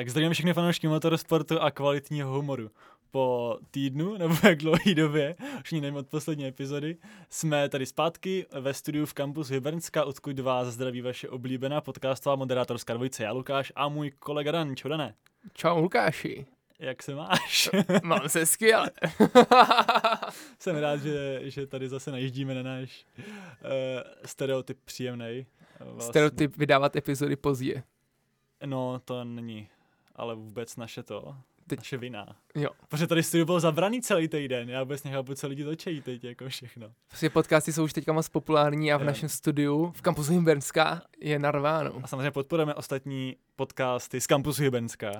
Tak zdravím všechny fanoušky motorsportu a kvalitního humoru. Po týdnu, nebo jak dlouhý době, už nevím od poslední epizody, jsme tady zpátky ve studiu v kampusu Hybernska, odkud vás zdraví vaše oblíbená podcastová moderátorská dvojice, já Lukáš a můj kolega Dan. Čau Dané. Čau Lukáši. Jak se máš? Mám se skvěle. Jsem rád, že, že tady zase najíždíme na náš uh, stereotyp příjemný. Vlastně. Stereotyp vydávat epizody pozdě. No, to není ale vůbec naše to, teď. naše vina. Jo. Protože tady studio bylo zabraný celý týden, já vůbec nechápu, co lidi točejí teď, jako všechno. Prostě podcasty jsou už teďka moc populární a v jo. našem studiu v kampusu Hybernská je narváno. A samozřejmě podporujeme ostatní podcasty z kampusu Hybernská.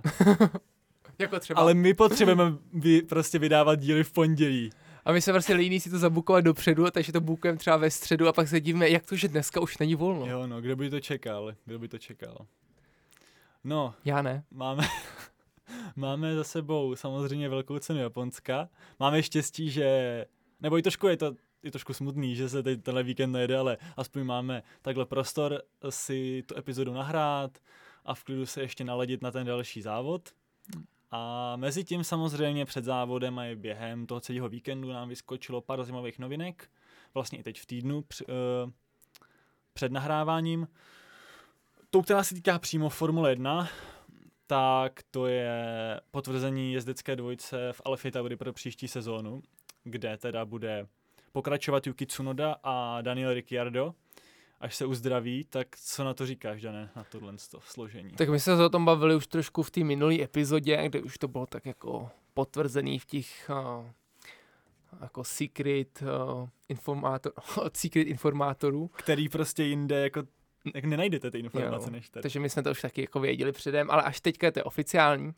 jako třeba. Ale my potřebujeme vy, prostě vydávat díly v pondělí. A my se prostě líní si to zabukovat dopředu, takže to bukujeme třeba ve středu a pak se divíme, jak to, že dneska už není volno. Jo, no, kdo by to čekal, kdo by to čekal. No. Já ne. Máme, máme za sebou samozřejmě velkou cenu Japonska. Máme štěstí, že, nebo i trošku je to je trošku smutný, že se teď tenhle víkend nejde, ale aspoň máme takhle prostor si tu epizodu nahrát a v klidu se ještě naladit na ten další závod. A mezi tím samozřejmě před závodem a i během toho celého víkendu nám vyskočilo pár zajímavých novinek, vlastně i teď v týdnu při, uh, před nahráváním tou, která se týká přímo Formule 1, tak to je potvrzení jezdecké dvojce v Alfa Tauri pro příští sezónu, kde teda bude pokračovat Yuki Tsunoda a Daniel Ricciardo. Až se uzdraví, tak co na to říkáš, Dané, na tohle složení? Tak my jsme se o tom bavili už trošku v té minulé epizodě, kde už to bylo tak jako potvrzený v těch uh, jako secret, uh, informátor, secret informátorů. Který prostě jinde jako jak nenajdete ty informace jo, než tady. Takže my jsme to už taky jako věděli předem, ale až teďka je to oficiální.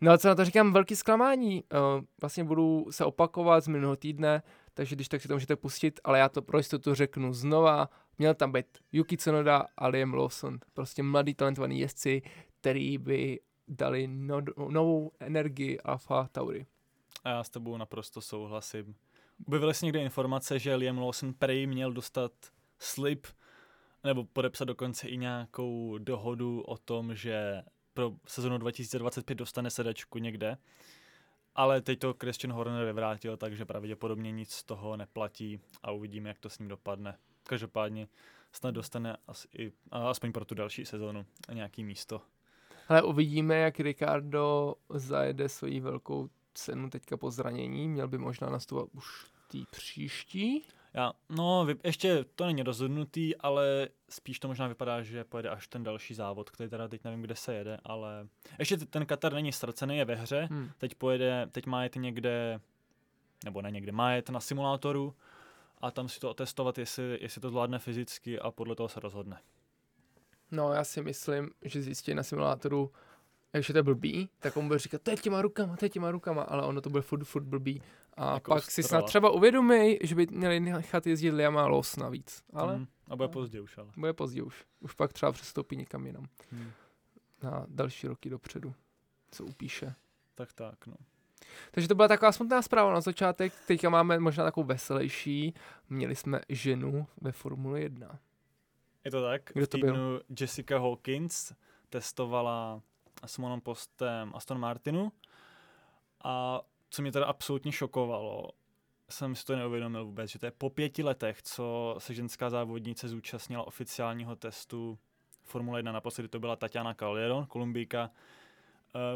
No a co na to říkám, velký zklamání. Uh, vlastně budu se opakovat z minulého týdne, takže když tak si to můžete pustit, ale já to pro jistotu řeknu znova. Měl tam být Yuki Tsunoda a Liam Lawson, prostě mladý talentovaný jezdci, který by dali no, novou energii Alfa Tauri. A já s tebou naprosto souhlasím. Objevily se někde informace, že Liam Lawson prej měl dostat slip nebo podepsat dokonce i nějakou dohodu o tom, že pro sezonu 2025 dostane sedačku někde. Ale teď to Christian Horner vyvrátil, takže pravděpodobně nic z toho neplatí a uvidíme, jak to s ním dopadne. Každopádně snad dostane as, i, aspoň pro tu další sezonu nějaký místo. Ale uvidíme, jak Ricardo zajede svoji velkou cenu teďka po zranění. Měl by možná nastupovat už tý příští. Já, no, ještě to není rozhodnutý, ale spíš to možná vypadá, že pojede až ten další závod, který teda teď nevím, kde se jede, ale ještě ten Katar není ztracený, je ve hře, hmm. teď pojede, teď má jet někde, nebo ne někde, má jet na simulátoru a tam si to otestovat, jestli, jestli to zvládne fyzicky a podle toho se rozhodne. No, já si myslím, že zjistí na simulátoru, že to je blbý, tak on bude říkat, to je těma rukama, to je těma rukama, ale ono to bude furt, furt blbý a jako pak si snad třeba uvědomí, že by měli nechat jezdit Liama Los navíc. Ale, mm, a bude pozdě už, ale. Bude pozdě už. Už pak třeba přestoupí někam jinam. Mm. Na další roky dopředu. Co upíše. Tak tak, no. Takže to byla taková smutná zpráva na začátek. Teďka máme možná takovou veselější. Měli jsme ženu ve Formule 1. Je to tak? Kdo to byl? Jessica Hawkins testovala s monopostem Aston Martinu a co mě teda absolutně šokovalo, jsem si to neuvědomil vůbec, že to je po pěti letech, co se ženská závodnice zúčastnila oficiálního testu Formule 1. Naposledy to byla Tatiana Calderon, Kolumbijka, eh,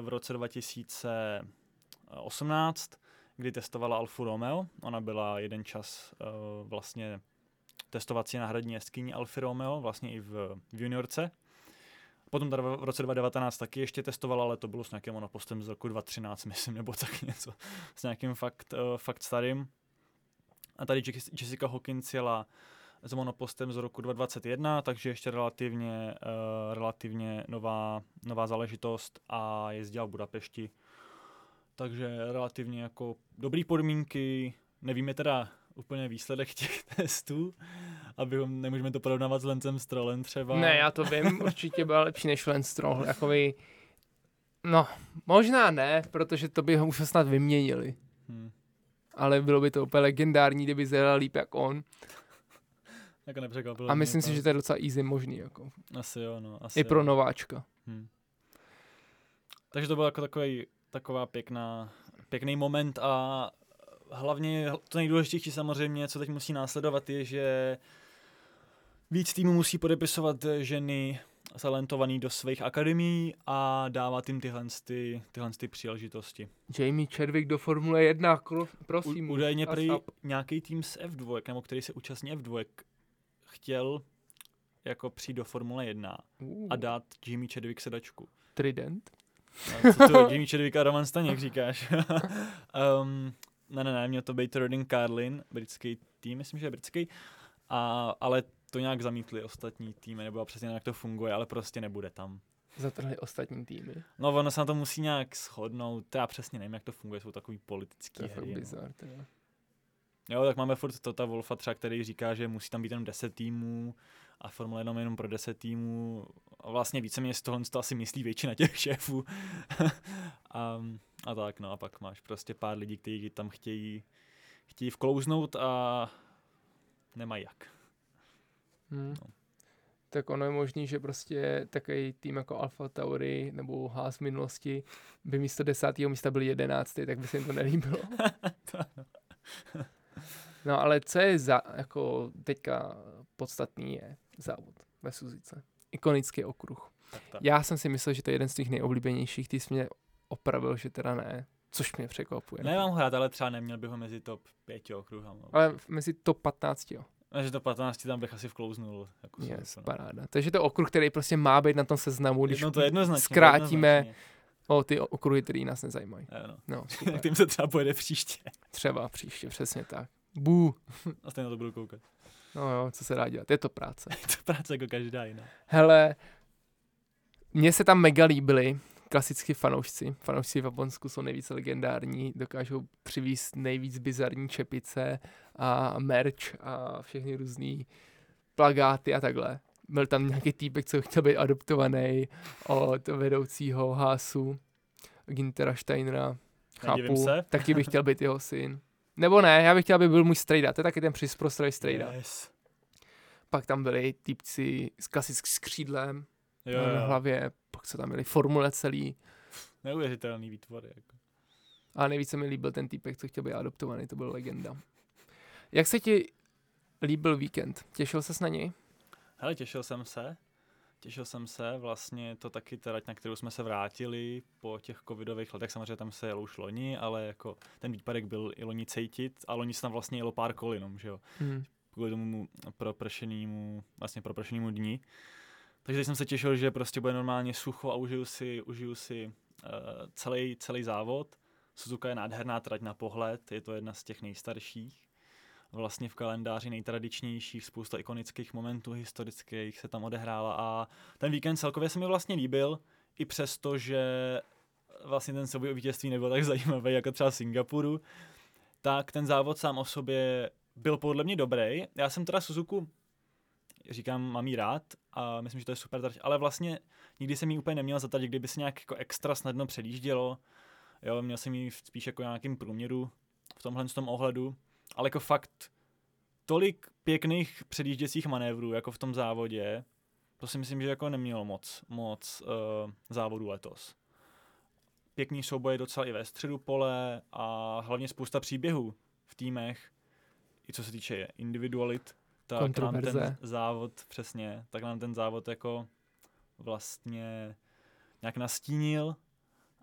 v roce 2018, kdy testovala Alfa Romeo. Ona byla jeden čas eh, vlastně testovací náhradní jeskyní Alfa Romeo, vlastně i v juniorce. Potom teda v roce 2019 taky ještě testoval, ale to bylo s nějakým monopostem z roku 2013, myslím, nebo tak něco. S nějakým fakt, uh, fakt starým. A tady Jessica Hawkins jela s monopostem z roku 2021, takže ještě relativně, uh, relativně nová, nová záležitost a jezdila v Budapešti. Takže relativně jako dobrý podmínky, nevíme teda úplně výsledek těch testů, abychom, nemůžeme to porovnávat s Lencem Strollem třeba. Ne, já to vím, určitě byl lepší než Lance Stroll, jakový, no, možná ne, protože to by ho už snad vyměnili. Hmm. Ale bylo by to úplně legendární, kdyby zjela líp jak on. jako nepřekvapilo. A myslím si, že to je docela easy možný. Jako. Asi jo, no. Asi I pro jo. nováčka. Hmm. Takže to byl jako takový, taková pěkná, pěkný moment a hlavně to nejdůležitější samozřejmě, co teď musí následovat, je, že víc týmů musí podepisovat ženy talentovaný do svých akademií a dávat jim tyhle, ty, tyhle ty příležitosti. Jamie Chadwick do Formule 1, kro, prosím. U, údajně prý nějaký tým z F2, nebo který se účastní F2, chtěl jako přijít do Formule 1 uh. a dát Jimmy Chadwick sedačku. Trident? Co to Jimmy Chadwick a Roman Staněk říkáš? um, ne, ne, ne, měl to být Rodin Carlin, britský tým, myslím, že je britský, a, ale to nějak zamítli ostatní týmy, nebo přesně jak to funguje, ale prostě nebude tam. Zatrhli ostatní týmy. No, ono se na to musí nějak shodnout, já přesně nevím, jak to funguje, jsou takový politický To je fakt no. bizar, teda. Jo, tak máme furt Tota Wolfa třeba, který říká, že musí tam být jenom 10 týmů a Formule 1 jenom pro 10 týmů. A vlastně víceméně z tohle to asi myslí většina těch šéfů. a, a tak, no a pak máš prostě pár lidí, kteří tam chtějí, chtějí vklouznout a nemají jak. Hmm. No. Tak ono je možný, že prostě takový tým jako Alpha Tauri nebo Haas v minulosti by místo desátého místa byl jedenáctý, tak by se jim to nelíbilo. no ale co je za, jako teďka podstatný je závod ve Suzice. Ikonický okruh. Tak, tak. Já jsem si myslel, že to je jeden z těch nejoblíbenějších, ty jsi mě opravil, že teda ne. Což mě překvapuje. Nemám hrát, ale třeba neměl bych ho mezi top 5 okruhama. Ale mezi top 15, jo. A že to 15 tam bych asi vklouznul. Jako yes, paráda. Takže to okruh, který prostě má být na tom seznamu, když no to jednoznačně, zkrátíme jednoznačně. O ty okruhy, které nás nezajímají. no. no Tím se třeba pojede příště. Třeba příště, přesně tak. Bů. A stejně na to budu koukat. No jo, co se dá dělat, je to práce. je to práce jako každá jiná. Hele, mně se tam mega líbily klasicky fanoušci. Fanoušci v Japonsku jsou nejvíce legendární, dokážou přivízt nejvíc bizarní čepice a merch a všechny různý plagáty a takhle. Byl tam nějaký týpek, co chtěl být adoptovaný od vedoucího Hásu, Gintera Steinera. Chápu, se. taky bych chtěl být jeho syn. Nebo ne, já bych chtěl, aby byl můj strejda. To je taky ten přisprostrej strejda. Yes. Pak tam byli týpci s klasickým skřídlem Jo, jo. na hlavě, pak se tam byly formule celý. Neuvěřitelný výtvor. Jako. A nejvíc se mi líbil ten týpek, co chtěl být adoptovaný, to byl legenda. Jak se ti líbil víkend? Těšil ses na něj? Hele, těšil jsem se. Těšil jsem se, vlastně to taky teda, na kterou jsme se vrátili po těch covidových letech, samozřejmě tam se jelo už loni, ale jako ten výpadek byl i loni cejtit a loni se tam vlastně jelo pár kol jenom, že jo. Hmm. Kvůli tomu propršenému, vlastně propršenému dní. Takže teď jsem se těšil, že prostě bude normálně sucho a užiju si, užiju si uh, celý, celý závod. Suzuka je nádherná trať na pohled, je to jedna z těch nejstarších. Vlastně v kalendáři nejtradičnějších, spousta ikonických momentů historických se tam odehrála a ten víkend celkově se mi vlastně líbil, i přesto, že vlastně ten souboj o vítězství nebyl tak zajímavý jako třeba Singapuru, tak ten závod sám o sobě byl podle mě dobrý. Já jsem teda Suzuku říkám, mám rád a myslím, že to je super trať, ale vlastně nikdy jsem ji úplně neměl za tady, kdyby se nějak jako extra snadno předjíždělo. Jo, měl jsem ji spíš jako nějakým průměru v tomhle tom ohledu, ale jako fakt tolik pěkných předjížděcích manévrů, jako v tom závodě, to si myslím, že jako nemělo moc, moc uh, závodů letos. Pěkný souboj docela i ve středu pole a hlavně spousta příběhů v týmech, i co se týče individualit, tak nám ten závod, přesně, tak nám ten závod jako vlastně nějak nastínil,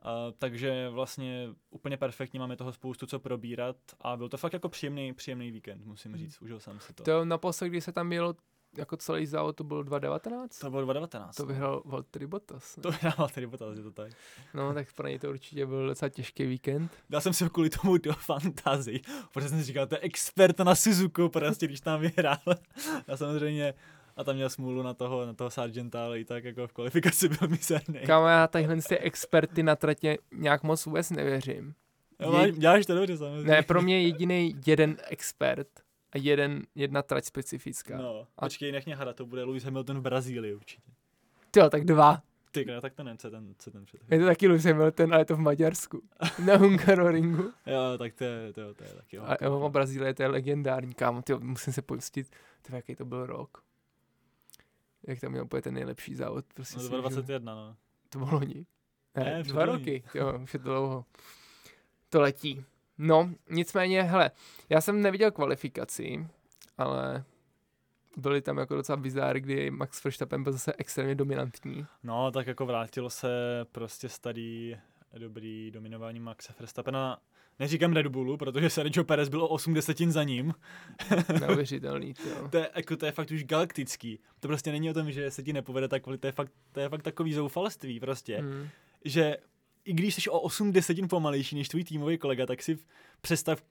uh, takže vlastně úplně perfektně máme toho spoustu co probírat a byl to fakt jako příjemný, příjemný víkend, musím hmm. říct, užil jsem si to. To naposled, když se tam mělo jako celý závod, to bylo 2019? To bylo 2019. To no. vyhrál Valtteri Bottas. Ne? To vyhrál Valtteri Bottas, je to tak. No, tak pro něj to určitě byl docela těžký víkend. Dal jsem si kvůli tomu do fantazii, protože jsem si říkal, to je expert na Suzuku, prostě když tam vyhrál. A samozřejmě a tam měl smůlu na toho, na toho Sargenta, ale i tak jako v kvalifikaci byl mizerný. Kámo, já tadyhle ty experty na tratě nějak moc vůbec nevěřím. Jo, Je... děláš to dobře samozřejmě. Ne, pro mě jediný jeden expert a jeden, jedna trať specifická. No, a... počkej, nech mě hada, to bude Lewis Hamilton v Brazílii určitě. Jo, tak dva. Ty, no, tak to nevím, co ten, co ten před. Je to taky Lewis Hamilton, ale je to v Maďarsku. Na Hungaroringu. jo, tak to je, to, je, to je taky. A jo, Brazílie, to je legendární, kámo, tyjo, musím se pojistit, to jaký to byl rok. Jak tam měl úplně ten nejlepší závod. Prostě no, 2021, no. To bylo loni. Ne, Ne, dva roky, jo, už je to dlouho. To letí. No, nicméně, hele, já jsem neviděl kvalifikaci, ale byly tam jako docela bizáry, kdy Max Verstappen byl zase extrémně dominantní. No, tak jako vrátilo se prostě starý dobrý dominování Maxa Verstappena. Neříkám Red Bullu, protože Sergio Perez byl o 8 desetin za ním. Neuvěřitelný, to. To je, jako, to je fakt už galaktický. To prostě není o tom, že se ti nepovede tak, to je fakt, to je fakt takový zoufalství prostě. Hmm. Že i když jsi o 8 desetin pomalejší než tvůj týmový kolega, tak si představ,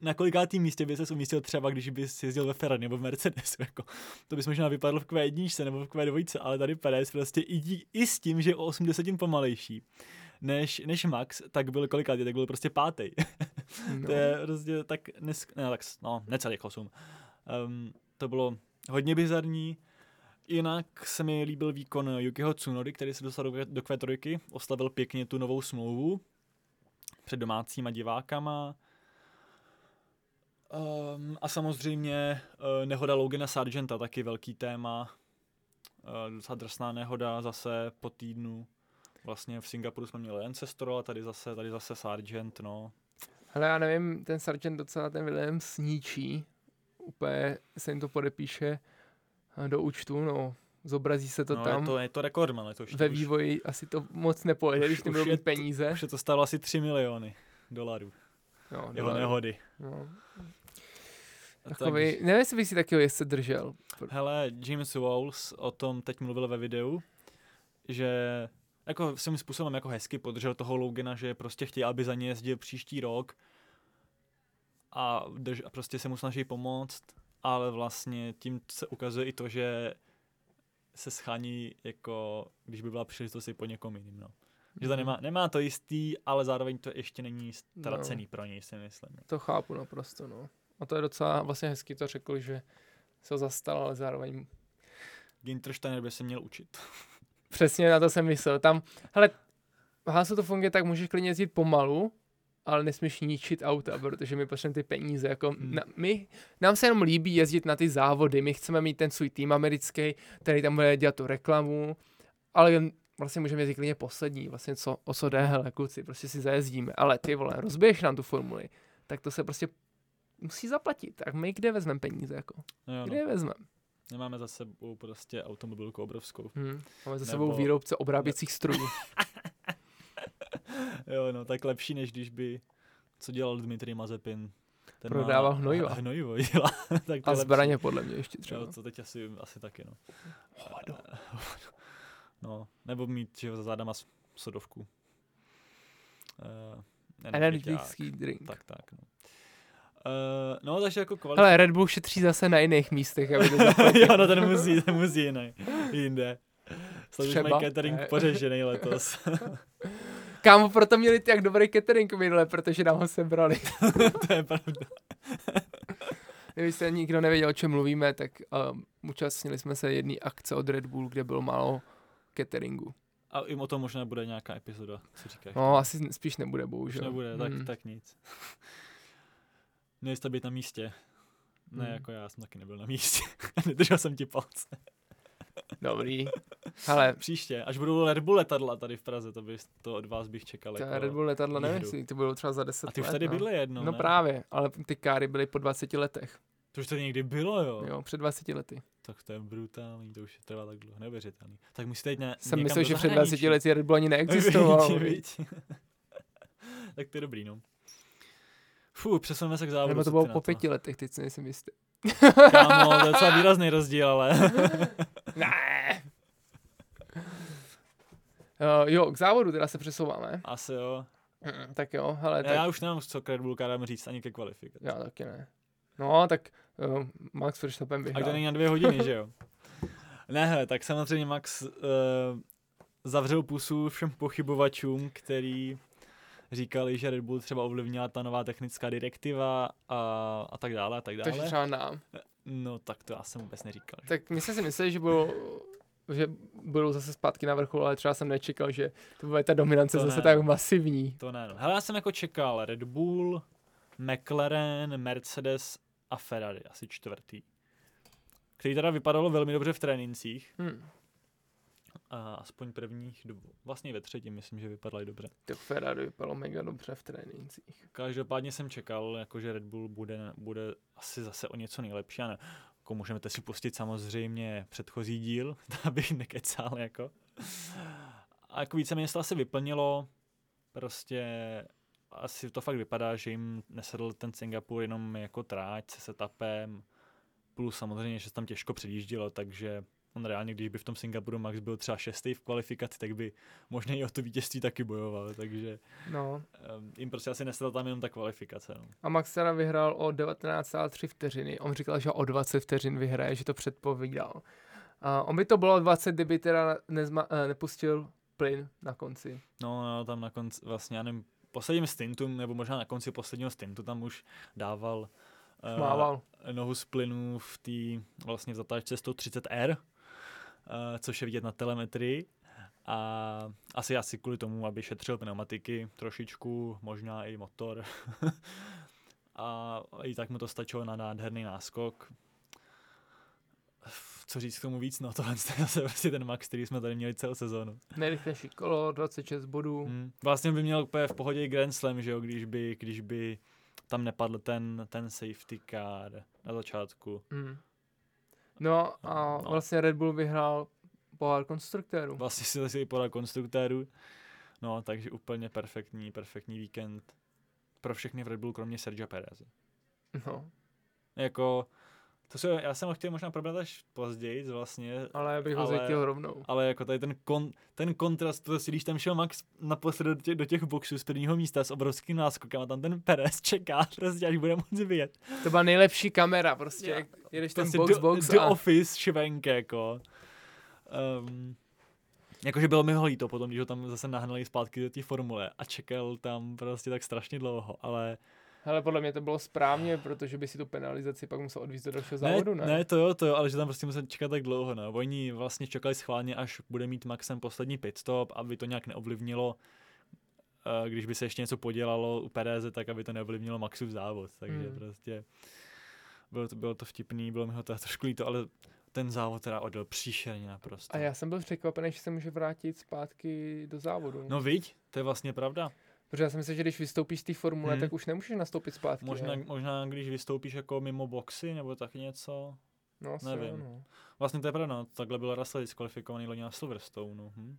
na kolikátým místě by se umístil třeba, když bys jezdil ve Ferrari nebo v Mercedesu. Jako. To bys možná vypadl v Q1 nebo v Q2, ale tady Perez prostě i, dí, i s tím, že je o 8 desetin pomalejší než, než Max, tak byl kolikátý, tak byl prostě pátý. No. To je prostě tak, nes, ne, tak, no, necelých 8. Um, to bylo hodně bizarní. Jinak se mi líbil výkon Yukiho Tsunody, který se dostal do, do Q3, oslavil pěkně tu novou smlouvu před domácíma divákama. Um, a samozřejmě uh, nehoda Logana Sargenta, taky velký téma. Uh, docela drsná nehoda zase po týdnu. Vlastně v Singapuru jsme měli Ancestro a tady zase, tady zase Sargent, no. Hele, já nevím, ten Sargent docela ten Williams sníčí. Úplně se jim to podepíše do účtu, no. Zobrazí se to no, tam. Je to, je to rekordman letošní. Ve už- vývoji asi to moc nepojede, když už nebudou mít to- peníze. Už je to stálo asi 3 miliony dolarů. No, Jeho dolarů. nehody. No. Takový, tak- nevím, jestli bych si takového jezdce držel. Hele, James Walls o tom teď mluvil ve videu, že jako svým způsobem jako hezky podržel toho Logana, že prostě chtějí, aby za ně jezdil příští rok a, drž, a prostě se mu snaží pomoct, ale vlastně tím se ukazuje i to, že se schání jako, když by byla příležitost i po někom jiným, no. Že to Mhm. nemá, nemá to jistý, ale zároveň to ještě není ztracený No. pro něj, si myslím. To chápu naprosto, no. A to je docela vlastně hezky to řekl, že se zastal, ale zároveň Ginter Steiner by se měl učit. Přesně na to jsem myslel. Tam, hele, v Hasu to funguje tak, můžeš klidně jezdit pomalu, ale nesmíš ničit auta, protože my potřebujeme ty peníze. Jako Hmm. na, my, nám se jenom líbí jezdit na ty závody, my chceme mít ten svůj tým americký, který tam bude dělat tu reklamu, ale vlastně můžeme jezdit klidně poslední, vlastně co, o co jde, hele, kluci, prostě si zajezdíme, ale ty vole, rozbiješ nám tu formuli, tak to se prostě musí zaplatit. Tak my kde vezmeme peníze, jako? Jo, Kde no. je vezmeme? Nemáme za sebou prostě automobilku obrovskou. Hmm. Máme za Nebo- sebou výrobce obráběcích strojů. Jo, no, tak lepší, než když by, co dělal Dmitrij Mazepin. Ten Prodával má, hnojiva. Hnojivo dělá. tak A lepší. zbraně podle mě ještě třeba. Jo, to teď asi, asi taky, no. Hovado. no, nebo mít, že jo, za zádama sodovku. Uh, Energický drink. Tak, tak, no. Uh, no, takže jako kvalita. Hele, Red Bull šetří zase na jiných místech, aby to jo, no ten musí, ten musí jiný, jinde. Sleduješ Třeba. mají catering Ne. pořešený letos. Kámo, proto měli tak dobrý catering minule, protože nám ho sebrali. to je pravda. Kdybyste nikdo nevěděl, o čem mluvíme, tak um, účastnili jsme se jedné akce od Red Bull, kde bylo málo cateringu. A i o tom možná bude nějaká epizoda, co říkáš. No, asi spíš nebude, Už bohužel. nebude, tak, Hmm. tak nic. Měli jste být na místě. Ne, Hmm. jako já jsem taky nebyl na místě. Nedržel jsem ti palce. Dobrý. Hele, Příště, až budou Red Bull letadla tady v Praze, to, by, to od vás bych čekal. ta Jako. Red Bull letadla, nevím, jestli ty budou třeba za 10 A ty už let, tady no. bydli jedno, No ne? právě, ale ty káry byly po 20 letech. To už tady někdy bylo, jo. Jo, před 20 lety. Tak to je brutální, to už trvá tak dlouho, neuvěřitelný. Tak musíte jít ně, Jsem myslel, že před 20 zahraničí. lety Red Bull ani neexistoval. Viď, viď. tak to je dobrý, no. Fú, přesuneme se k závodu. Nebo to bylo po pěti letech, teď si nejsem jistý. Kámo, to je docela výrazný rozdíl, ale. Ne. Uh, jo, k závodu teda se přesouváme. Asi jo. Mm, tak jo, hele, Já, tak, já už nemám co k Red Bull kárám říct ani ke kvalifikaci. já taky ne. No, tak uh, Max Verstappen A vyhrál. to není na dvě hodiny, že jo? Ne, hele, tak samozřejmě Max uh, zavřel pusu všem pochybovačům, který říkali, že Red Bull třeba ovlivnila ta nová technická direktiva a, a tak dále a tak dále. Takže třeba nám. No tak to já jsem vůbec neříkal. Že? Tak my jsme si mysleli, že budou, že budou zase zpátky na vrchol, ale třeba jsem nečekal, že to bude ta dominance To zase ne. tak masivní. To ne, no. Hele, já jsem jako čekal Red Bull, McLaren, Mercedes a Ferrari, asi čtvrtý. Který teda vypadalo velmi dobře v trénincích. Hmm. A aspoň prvních dvou, vlastně ve třetím myslím, že vypadaly dobře. Tak Ferrari vypadalo mega dobře v trénincích. Každopádně jsem čekal, jako že Red Bull bude, bude asi zase o něco nejlepší. A ne, jako můžete si pustit samozřejmě předchozí díl, abych nekecal, jako. A jako víceméně se to asi vyplnilo, prostě asi to fakt vypadá, že jim nesedl ten Singapur jenom jako tráť se setupem, plus samozřejmě, že se tam těžko předjíždělo, takže on reálně, když by v tom Singapuru Max byl třeba šestý v kvalifikaci, tak by možná i o to vítězství taky bojoval, takže no. um, jim prostě asi nesedla tam jenom ta kvalifikace. No. A Max teda vyhrál o 19,3 vteřiny. On říkal, že o 20 vteřin vyhraje, že to předpovídal. A on by to bylo 20, kdyby teda nezma, uh, nepustil plyn na konci. No, no, tam na konci, vlastně, já nevím, posledním stintu, nebo možná na konci posledního stintu, tam už dával uh, nohu z plynu v té vlastně v zatáčce 130R, uh, což je vidět na telemetrii. A asi asi kvůli tomu, aby šetřil pneumatiky trošičku, možná i motor. a i tak mu to stačilo na nádherný náskok co říct k tomu víc, no tohle je zase vlastně ten max, který jsme tady měli celou sezónu. Nejrychlejší kolo, 26 bodů. Hmm. Vlastně by měl úplně v pohodě Grand Slam, že jo, když by, když by tam nepadl ten, ten safety car na začátku. Hmm. No a no. vlastně Red Bull vyhrál pohár konstruktérů. Vlastně si zase pohár konstruktérů. No, takže úplně perfektní, perfektní víkend pro všechny v Red Bull, kromě Sergio Perez. No. Jako, to se, já jsem ho chtěl možná probrat až později vlastně. Ale já bych ho zjistil rovnou. Ale jako tady ten, kon, ten kontrast, prostě když tam šel Max naposled do těch, do těch boxů z prvního místa s obrovským náskokem a tam ten Perez čeká prostě, až bude moc vyjet. To byla nejlepší kamera prostě, jak jedeš ten prostě box, do, box do a... office švenk jako. Um, Jakože bylo mi ho líto potom, když ho tam zase nahnali zpátky do té formule a čekal tam prostě tak strašně dlouho, ale Hele, podle mě to bylo správně, protože by si tu penalizaci pak musel odvízt do dalšího závodu, ne? Ne, to jo, to jo, ale že tam prostě musel čekat tak dlouho, no. Oni vlastně čekali schválně, až bude mít Maxem poslední pit stop, aby to nějak neovlivnilo eh, když by se ještě něco podělalo u Pereze, tak aby to neovlivnilo Maxův závod, takže hmm. prostě bylo to, bylo to vtipný, bylo mi ho to trošku líto, ale ten závod teda odjel příšerně naprosto. A já jsem byl překvapený, že se může vrátit zpátky do závodu. No viď, to je vlastně pravda. Protože já si myslím, že když vystoupíš z té formule, hmm. tak už nemůžeš nastoupit zpátky. Možná, možná když vystoupíš jako mimo boxy nebo tak něco. No, asi nevím. No. Vlastně to je pravda, no. takhle byl Russell diskvalifikovaný loni na Silverstone. Hm.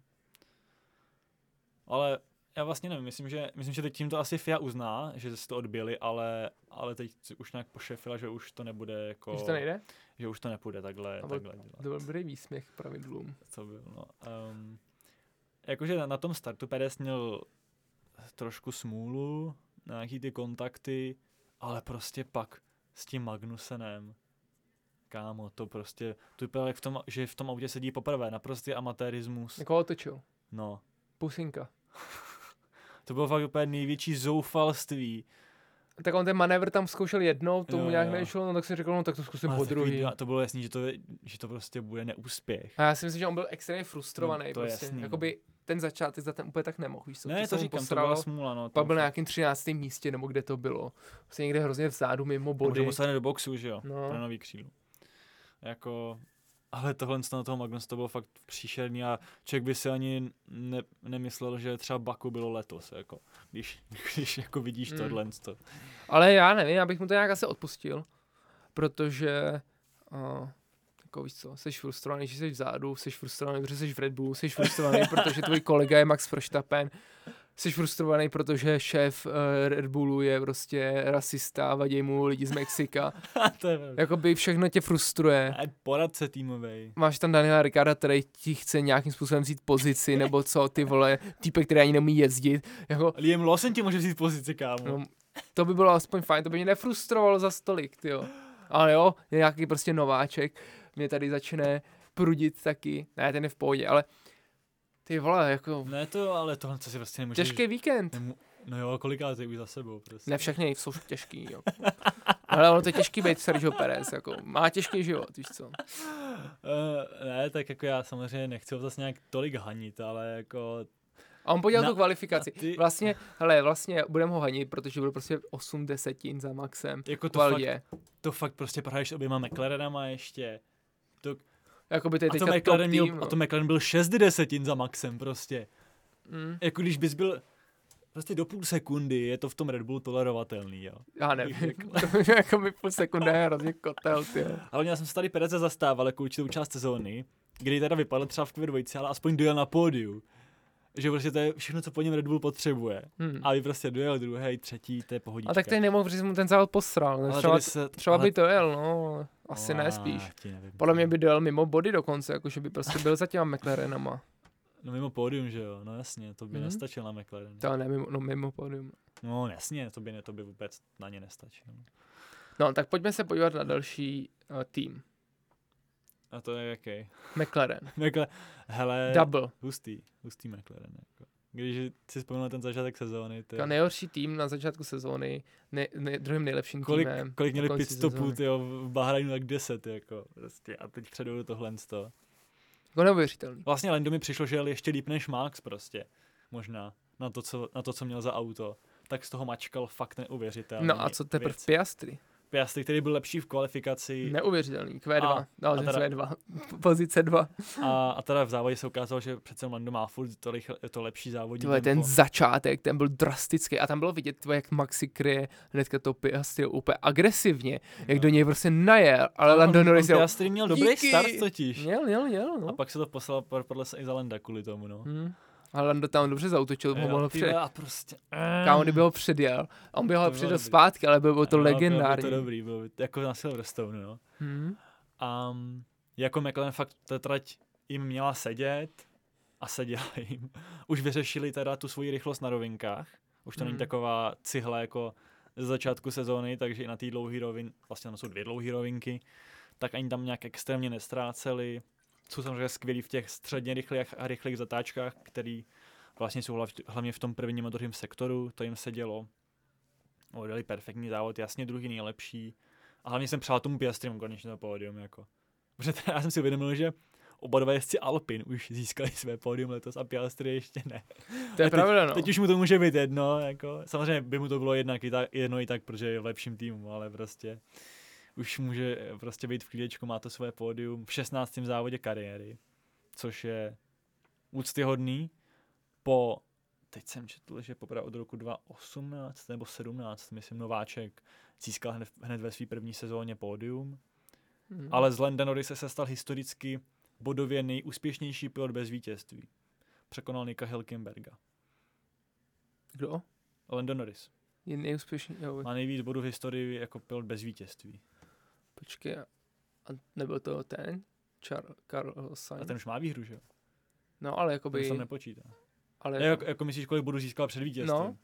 Ale já vlastně nevím, myslím, že, myslím, že teď tím to asi FIA uzná, že se to odbili, ale, ale teď už nějak pošefila, že už to nebude jako... Že to nejde? Že už to nepůjde takhle, takhle dělat. To byl dobrý výsměch pravidlům. Co byl, no. Um, jakože na, na tom startu Perez měl trošku smůlu, nějaký ty kontakty, ale prostě pak s tím Magnusenem, kámo, to prostě, to vypadalo jak v tom, že v tom autě sedí poprvé, naprostý amatérismus. Jako otočil. No. Pusinka. to bylo fakt úplně největší zoufalství. Tak on ten manévr tam zkoušel jednou, tomu jo, nějak jo. nešlo, no tak si řekl, no tak to zkusím po druhý. To bylo jasný, že to, že to prostě bude neúspěch. A já si myslím, že on byl extrémně frustrovaný. No, to prostě. jasný. Jakoby ten začátek za ten úplně tak nemohl, víš? Ne, to, to říkám, to byla smůla, no. Pak byl na nějakým 13. místě, nebo kde to bylo. Vlastně někde hrozně vzadu, mimo body. Musel do boxu, že jo? No. Pro nový křídlo. Jako, ale tohle na toho Magnus to bylo fakt příšerný a člověk by si ani ne, nemyslel, že třeba Baku bylo letos, jako, když, když jako vidíš mm. tohle. To. Ale já nevím, já bych mu to nějak asi odpustil, protože uh, jako víš co, jsi frustrovaný, že jsi vzadu, jsi frustrovaný, protože jsi v Red Bullu, jsi frustrovaný, protože tvůj kolega je Max Verstappen, jsi frustrovaný, protože šéf uh, Red Bullu je prostě rasista, vadí mu lidi z Mexika. Jakoby všechno tě frustruje. A poradce týmovej. Máš tam Daniela Ricarda, který ti chce nějakým způsobem vzít pozici, nebo co, ty vole, týpek, který ani nemůže jezdit. Jako... Liam Lawson ti může vzít pozici, kámo. No, to by bylo aspoň fajn, to by mě nefrustrovalo za stolik, jo. Ale jo, nějaký prostě nováček mě tady začne prudit taky. Ne, ten je v pohodě, ale ty vole, jako... Ne to, ale tohle co si prostě nemůžeš... Těžký víkend. Nemu... No jo, koliká už za sebou prostě. Ne všechny jsou těžký, jo. ale ono to je těžký být Sergio Perez, jako má těžký život, víš co. Uh, ne, tak jako já samozřejmě nechci ho zase nějak tolik hanit, ale jako a on podělal tu kvalifikaci. Ty... Vlastně, hele, vlastně budeme ho hanit, protože byl prostě 8 desetin za maxem. Jako to fakt, to fakt prostě prohraješ oběma McLarenama ještě. To, Jakoby to je A to, teďka top McLaren tým, měl, no. a to McLaren byl 6 desetin za Maxem prostě. Mm, Jako když bys byl prostě do půl sekundy, je to v tom Red Bullu tolerovatelný, jo. já nevím, Jako- to jako by půl sekundy je hrozně kotel, ty. Ale já jsem se tady Pereze zastával jako určitou část sezóny, kdy teda vypadl třeba v Q2, ale aspoň dojel na pódiu. Že prostě to je všechno, co po něm Red Bull potřebuje. Hmm. A vy prostě dojel druhý, třetí, to je pohodička. A tak teď nemohl, protože mu ten závod posral. ale třeba se, třeba ale- by to jel, no. Asi No, ne spíš. nevím, Podle mě by dojel mimo body dokonce, jakože by prostě byl za těma McLarenama. No mimo pódium, že jo, no jasně, to by Mhm. nestačilo na McLaren. To ne, mimo, no mimo podium. No jasně, to by, ne, to by vůbec na ně nestačilo. No, tak pojďme se podívat na další uh, tým. A to je jaký? McLaren. McLaren, hele, Double. hustý, hustý McLaren. Jako. Když si vzpomínal na ten začátek sezóny, to To nejhorší tým na začátku sezóny, ne, ne, druhým nejlepším kolik, týmem. kolik měli pit stopů, tyjo, v Bahrajnu tak 10, jako, prostě, a teď předou tohle z toho. Jako neuvěřitelný. Vlastně Lando mi přišlo, že jel ještě líp než Max prostě, možná, na to, co, na to, co měl za auto. Tak z toho mačkal fakt neuvěřitelný No a co teprve. Piastri? Piastri, který byl lepší v kvalifikaci Neuvěřitelný. Q2. A- no, a teda- Q2. Pozice 2. a, a teda v závodě se ukázalo, že přece Lando má furt to, rychle, to lepší závodní Tyhle, ten začátek, ten byl drastický a tam bylo vidět, tvoje, jak Maxi kryje hnedka to Piastri úplně agresivně, jak No. do něj prostě najel, ale On- Lando Norris Piastri měl dobrý Díky. start totiž. měl, měl, měl, A no. pak se to poslal pod- podle se i za Landa kvůli tomu, no. Hmm. A Lando tam dobře zautočil, Jo, mohl před, a prostě... kámo, kdyby ho předjel. On by ho předjel zpátky, ale bylo to Ano, Bylo by legendární. to dobrý, bylo by to jako na Silverstone, no. Hmm. A um, jako McLaren fakt ta trať jim měla sedět a seděla jim. Už vyřešili teda tu svoji rychlost na rovinkách. Už to není Hmm. taková cihle jako ze začátku sezóny, takže i na té dlouhé rovin, vlastně tam jsou dvě dlouhé rovinky, tak ani tam nějak extrémně nestráceli. Jsou samozřejmě skvělí v těch středně rychlých a rychlých zatáčkách, který vlastně jsou hlav- hlavně v tom prvním a druhém sektoru, to jim se dělo. Odjeli perfektní závod, jasně druhý nejlepší. A hlavně jsem přál tomu Piastrimu konečně to pódium, jako. Protože teda já jsem si uvědomil, že oba dva jezdci Alpin už získali své pódium letos a Piastri ještě ne. To je A teď, pravda, no. Teď už mu to může být jedno, jako. Samozřejmě by mu to bylo jednak i tak, jedno i tak, protože je v lepším týmu, ale prostě už může eh, prostě být v klídečku, má to své pódium v 16. závodě kariéry, což je úctyhodný po, teď jsem četl, že poprvé od roku 2018 nebo 17, myslím, nováček získal hned, hned ve své první sezóně pódium, Hmm. ale z Landa Norrise se stal historicky bodově nejúspěšnější pilot bez vítězství. Překonal Nika Hilkenberga. Kdo? Lando Norris. Je nejúspěšný, jo, Má nejvíc bodů v historii jako pilot bez vítězství. Počkej. A nebyl to ten? Char- Carlos A Sainz? ten už má výhru, že jo? No, ale To jakoby... se nepočítá. ale Jak, jako myslíš, kolik bodů získal před vítězstvím? No.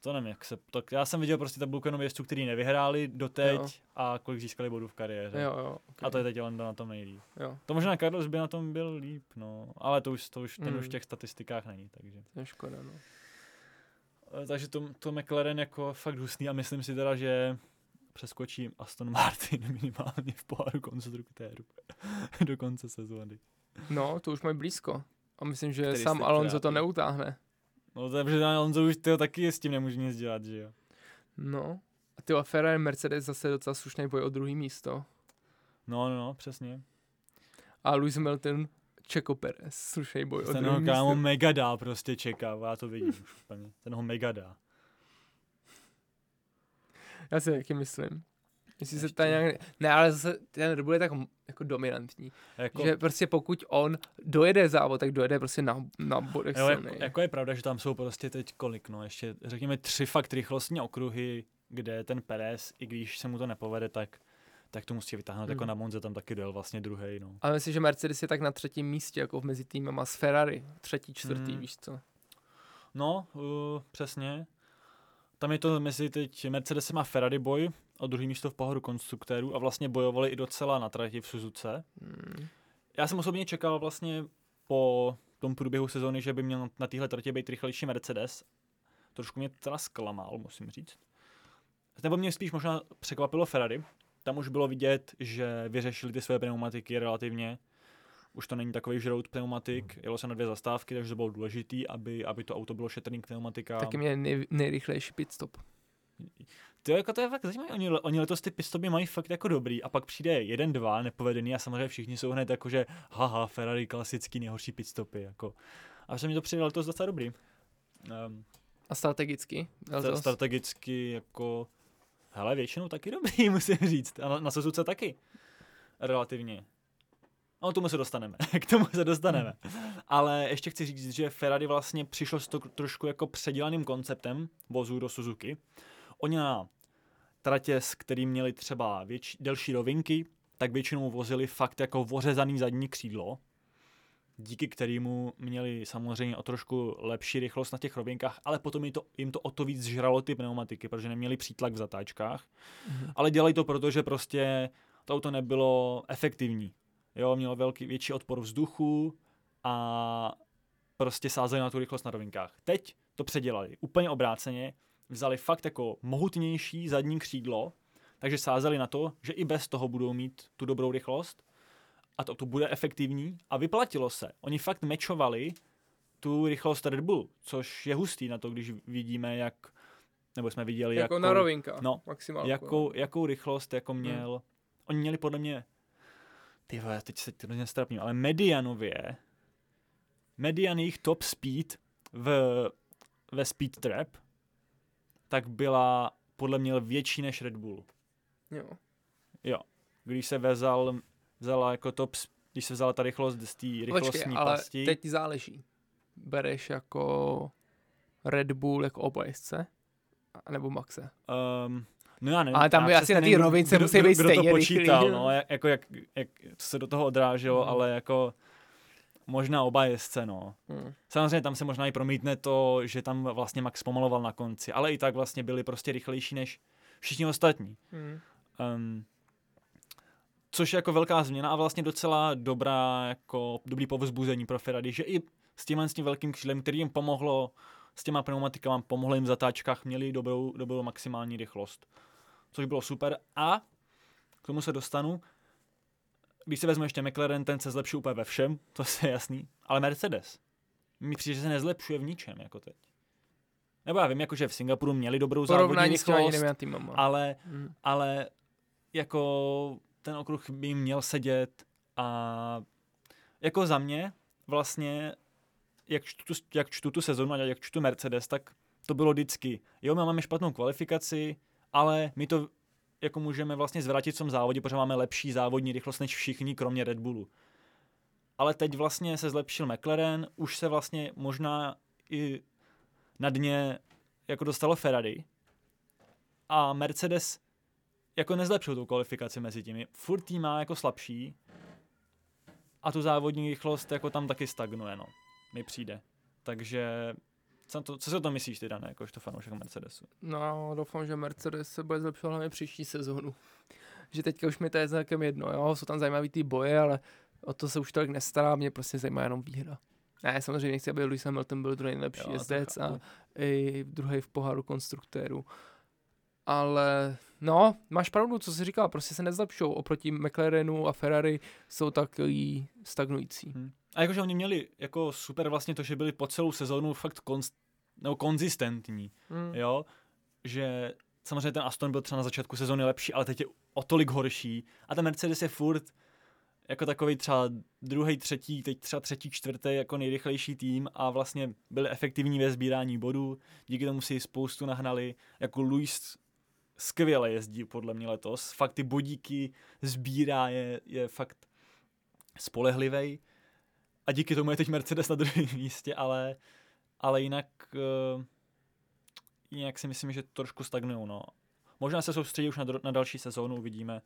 To nevím, jak se... Tak já jsem viděl prostě tabulku jenom jezdců, který nevyhráli doteď Jo. a kolik získali bodů v kariéře. Jo, jo. Okay. A to je teď Lando na tom nejlíp. Jo, To možná Carlos by na tom byl líp, no. Ale to už, to už, ten Mm. už v těch statistikách není, takže. to je škoda, no. Eh, Takže to, to McLaren jako fakt husný a myslím si teda, že přeskočím Aston Martin minimálně v poháru konstruktérů do konce sezóny. No, to už mají blízko. A myslím, že Který sám Alonso to neutáhne. No to je, protože ten Alonso už tyho taky s tím nemůže nic dělat, že jo. No. A ty Ferrari Mercedes zase docela slušný boj o druhý místo. No, no, no, přesně. A Lewis Hamilton, Checo Perez, slušný boj o Ten druhý ho kámo místo. mega dá prostě čeká, já to vidím už úplně. Ten ho mega dá. Já si taky myslím. Jestli se Ještě. tady nějak... Ne, ale zase ten Red Bull je tak jako dominantní. Jako, Že prostě pokud on dojede závod, tak dojede prostě na, na bodech jo, jako, jako, je pravda, že tam jsou prostě teď kolik, no, ještě řekněme tři fakt rychlostní okruhy, kde ten Perez, i když se mu to nepovede, tak, tak to musí vytáhnout, jako Hmm. na Monze tam taky dojel vlastně druhý, no. Ale myslím, že Mercedes je tak na třetím místě, jako mezi týmem a s Ferrari. Třetí, čtvrtý, Hmm. víš co. No, uh, přesně. Tam je to mezi teď Mercedesem a Ferrari boj o druhý místo v pohodu konstruktérů a vlastně bojovali i docela na trati v Suzuce. Hmm. Já jsem osobně čekal vlastně po tom průběhu sezóny, že by měl na téhle tratě být rychlejší Mercedes. Trošku mě teda zklamal, musím říct. Nebo mě spíš možná překvapilo Ferrari. Tam už bylo vidět, že vyřešili ty své pneumatiky relativně. Už to není takový žrout pneumatik, jelo se na dvě zastávky, takže to bylo důležitý, aby, aby to auto bylo šetrný k pneumatikám. Taky mě nej, nejrychlejší pit stop. Ty jako to je fakt zajímavé, oni, oni letos ty pistopy mají fakt jako dobrý a pak přijde jeden, dva nepovedený a samozřejmě všichni jsou hned jako, že haha, Ferrari klasický nejhorší pitstopy, jako. A že mi to přijde letos docela dobrý. Um, A strategicky? letos? strategicky jako, hele, většinou taky dobrý, musím říct. A na, na Suzuce taky. Relativně. No, tomu se dostaneme. k tomu se dostaneme. Ale ještě chci říct, že Ferrari vlastně přišlo s to trošku jako předělaným konceptem vozů do Suzuki. Oni na tratě, s kterým měli třeba větší, delší rovinky, tak většinou vozili fakt jako vořezaný zadní křídlo, díky kterému měli samozřejmě o trošku lepší rychlost na těch rovinkách, ale potom jim to, jim to o to víc žralo ty pneumatiky, protože neměli přítlak v zatáčkách. Mhm. Ale dělají to proto, že prostě to auto nebylo efektivní. Jo, mělo velký, větší odpor vzduchu a prostě sázeli na tu rychlost na rovinkách. Teď to předělali úplně obráceně, vzali fakt jako mohutnější zadní křídlo, takže sázeli na to, že i bez toho budou mít tu dobrou rychlost a to, to bude efektivní a vyplatilo se. Oni fakt mečovali tu rychlost Red Bull, což je hustý na to, když vidíme, jak, nebo jsme viděli, Jako jakou, na rovinkách. no, maximálku. jakou, jakou rychlost jako měl. Hmm. Oni měli podle mě, ty vole, teď se hrozně strapním, ale medianově, median jejich top speed v, ve speed trap, tak byla podle mě větší než Red Bull. Jo. Jo. Když se vezal, vzala jako top, když se vzala ta rychlost z té rychlostní Počkej, ale pasti. teď záleží. Bereš jako Red Bull jako obojezce? Nebo Maxe? Um, no já nevím. Ale tam já by asi na té rovince musí být kdo to stejně počítal, rychlý. no, jak, jako jak, jak, co se do toho odráželo, Mhm. ale jako možná oba jezdce, no. Hmm. Samozřejmě tam se možná i promítne to, že tam vlastně Max pomaloval na konci, ale i tak vlastně byli prostě rychlejší než všichni ostatní. Hmm. Um, což je jako velká změna a vlastně docela dobrá, jako dobrý povzbuzení pro Ferrari, že i s tímhle s tím velkým křídlem, který jim pomohlo, s těma pneumatikama, pomohlo jim v zatáčkách, měli dobrou, dobrou maximální rychlost. Což bylo super a k tomu se dostanu. Když se vezme ještě McLaren, ten se zlepšil úplně ve všem, to je jasný, ale Mercedes. Mi přijde, že se nezlepšuje v ničem, jako teď. Nebo já vím, jako, že v Singapuru měli dobrou závodní rychlost, ale Hmm. ale jako ten okruh by jim měl sedět a jako za mě vlastně, jak čtu, tu- jak čtu tu sezonu a jak čtu Mercedes, tak to bylo vždycky. Jo, my máme špatnou kvalifikaci, ale my to jako můžeme vlastně zvrátit v tom závodě, protože máme lepší závodní rychlost než všichni, kromě Red Bullu. Ale teď vlastně se zlepšil McLaren, už se vlastně možná i na dně jako dostalo Ferrari a Mercedes jako nezlepšil tu kvalifikaci mezi těmi. Furt má jako slabší a tu závodní rychlost jako tam taky stagnuje, no. Mi přijde. Takže co, to, co si o tom myslíš ty, Dane, jakožto fanoušek Mercedesu? No, doufám, že Mercedes se bude zlepšovat hlavně příští sezónu. Že teďka už mi to je celkem jedno, jo, jsou tam zajímavý ty boje, ale o to se už tolik nestará, mě prostě zajímá jenom výhra. Ne, samozřejmě nechci, aby Lewis Hamilton byl druhý nejlepší Jo, jezdec a i druhý v poháru konstruktérů. Ale no, máš pravdu, co jsi říkal, prostě se nezlepšou. Oproti McLarenu a Ferrari jsou takový stagnující. Hm. A jakože oni měli jako super vlastně to, že byli po celou sezónu fakt konst, nebo konzistentní, Hmm. jo, že samozřejmě ten Aston byl třeba na začátku sezóny lepší, ale teď je o tolik horší a ten Mercedes je furt jako takový třeba druhý, třetí, teď třeba třetí, čtvrtý jako nejrychlejší tým a vlastně byli efektivní ve sbírání bodů, díky tomu si spoustu nahnali, jako Luis skvěle jezdí podle mě letos, fakt ty bodíky sbírá, je, je fakt spolehlivý a díky tomu je teď Mercedes na druhém místě, ale, ale jinak uh, jinak si myslím, že trošku stagnují, no. Možná se soustředí už na, na další sezónu, uvidíme,